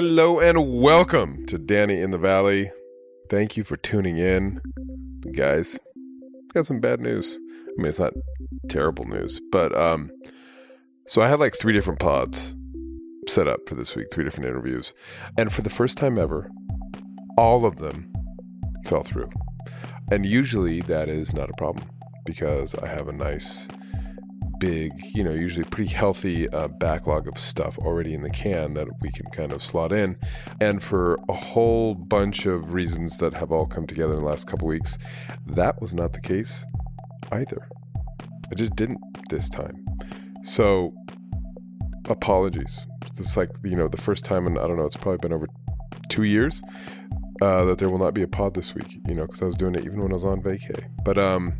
Hello and welcome to Danny in the Valley. Thank you for tuning in. Guys, got some bad news. I mean, it's not terrible news, but um so I had like three different pods set up for this week, three different interviews. And for the first time ever, all of them fell through. And usually that is not a problem because I have a nice big, you know, usually pretty healthy uh, backlog of stuff already in the can that we can kind of slot in. And for a whole bunch of reasons that have all come together in the last couple weeks, that was not the case either. I just didn't this time. So, apologies. It's like, you know, the first time in, I don't know, it's probably been over two years uh, that there will not be a pod this week, you know, because I was doing it even when I was on vacay. But um,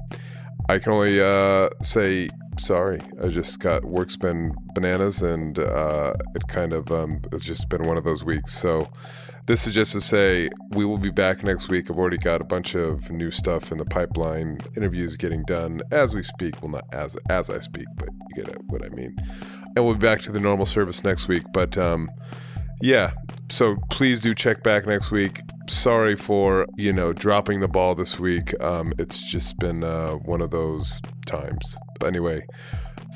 I can only uh, say sorry. I just got work's been bananas, and uh, it kind of um, it's just been one of those weeks. So this is just to say we will be back next week. I've already got a bunch of new stuff in the pipeline. Interviews getting done as we speak. Well, not as as I speak, but you get what I mean. And we'll be back to the normal service next week. But um, yeah, so please do check back next week. Sorry for you know dropping the ball this week. Um, it's just been uh, one of those times. Anyway,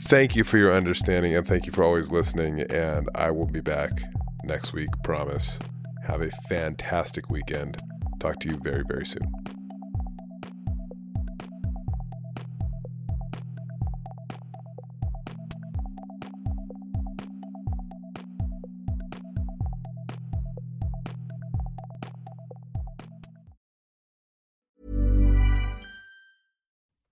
thank you for your understanding and thank you for always listening. And I will be back next week. Promise. Have a fantastic weekend. Talk to you very very soon.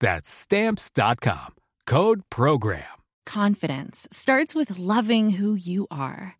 That's stamps.com. Code program. Confidence starts with loving who you are.